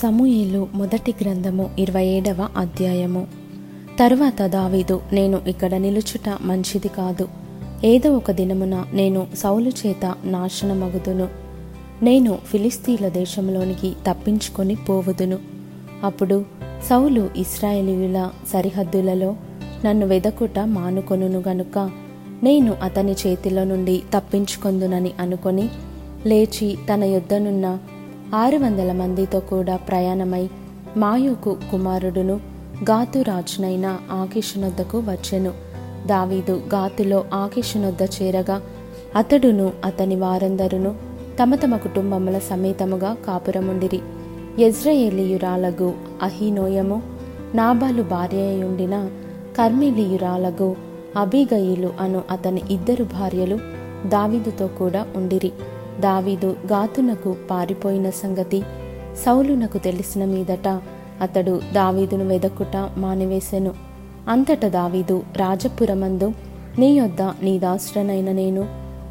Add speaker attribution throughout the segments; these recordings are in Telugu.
Speaker 1: సమూయేలు మొదటి గ్రంథము ఇరవై ఏడవ అధ్యాయము. తరువాత దావీదు నేను ఇక్కడ నిలుచుట మంచిది కాదు. ఏదో ఒక దినమున నేను సౌలు చేత నాశనమగుదును. నేను ఫిలిస్తీన్ల దేశంలోనికి తప్పించుకొని పోవుదును. అప్పుడు సౌలు ఇస్రాయేలీయుల సరిహద్దులలో నన్ను వెదకుట మానుకొనును గనుక నేను అతని చేతిలో నుండి తప్పించుకొందునని అనుకొని లేచి తన యొద్దనున్న ఆరు వందల మందితో కూడా ప్రయాణమై మాయోకు కుమారుడును గాతు రాజునైన ఆకిషునొద్దకు వచ్చెను. దావీదు గాతులో ఆకిషునొద్ద చేరగా అతడును అతని వారందరును తమ తమ కుటుంబముల సమేతముగా కాపురముండిరి. ఎజ్రయేలియురాలగు అహీనోయము నాబాలు భార్యయుండిన కర్మిలియురాలగు అబీగయిలు అను అతని ఇద్దరు భార్యలు దావీదుతో కూడా ఉండిరి. దావీదు గాతునకు పారిపోయిన సంగతి సౌలునకు తెలిసిన మీదట అతడు దావీదును వెదక్కుట మానివేశెను అంతట దావీదు రాజపురమందు నీ యొద్ద నీ దాసుడనైన నేను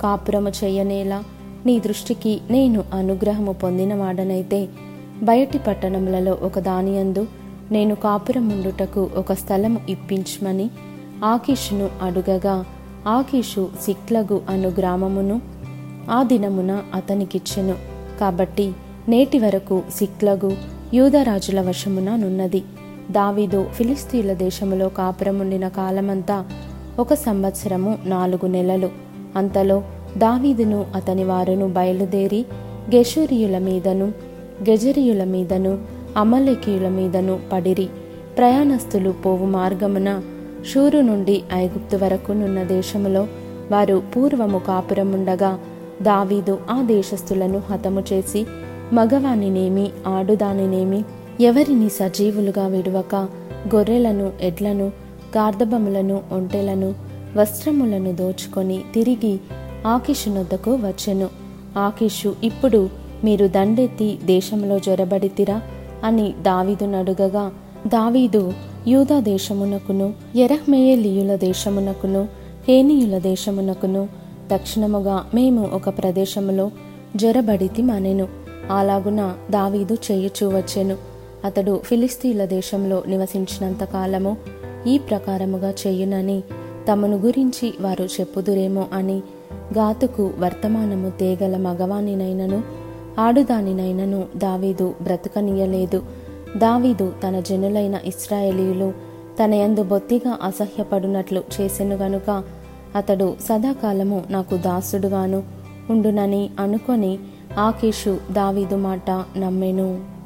Speaker 1: కాపురము చెయ్యనేలా నీ దృష్టికి నేను అనుగ్రహము పొందినవాడనైతే బయటి పట్టణములలో ఒక దానియందు నేను కాపురముండుటకు ఒక స్థలము ఇప్పించమని ఆకీషును అడుగగా ఆకీషు సిక్లగు అను గ్రామమును ఆ దినమున అతనికిచ్చెను. కాబట్టి నేటి వరకు సిక్లగు యూదరాజుల వశమున నున్నది. దావీదు ఫిలిస్తీన్ల దేశములో కాపురముండిన కాలమంతా ఒక సంవత్సరము నాలుగు నెలలు. అంతలో దావీదును అతని వారును బయలుదేరి గెషూరియుల మీదను గెజరియుల మీదను అమలేకీయుల మీదను పడిరి. ప్రయాణస్తులు పోవు మార్గమున షూరు నుండి ఐగుప్తు వరకు నున్న దేశములో వారు పూర్వము కాపురముండగా దావీదు ఆ దేశస్థులను హతము చేసి మగవానినేమి ఆడుదానినేమి ఎవరిని సజీవులుగా విడువక గొర్రెలను ఎడ్లను గార్ధబములను ఒంటెలను వస్త్రములను దోచుకొని తిరిగి ఆకిషునొద్దకు వచ్చెను. ఆకిషు ఇప్పుడు మీరు దండెత్తి దేశంలో జొరబడితిరా? అని దావీదు అడుగగా దావీదు యూదా దేశమునకును ఎరహ్మేయేలీయుల దేశమునకును హేనీయుల దేశమునకును తక్షణముగా మేము ఒక ప్రదేశములో జ్వరబడితి మానెను. అలాగున దావీదు చేయుచూ వచ్చెను. అతడు ఫిలిస్తీన్ల దేశంలో నివసించినంత కాలము ఈ ప్రకారముగా చేయునని తమను గురించి వారు చెప్పుదురేమో అని గాతుకు వర్తమానము తేగల మగవానినైనను ఆడుదానినైనను దావీదు బ్రతకనీయలేదు. దావీదు తన జనులైన ఇస్రాయేలీలు తన యందు బొత్తిగా అసహ్యపడునట్లు చేసెను గనుక అతడు సదాకాలము నాకు దాసుడుగాను ఉండునని అనుకొని ఆకేషు దావీదు మాట నమ్మెను.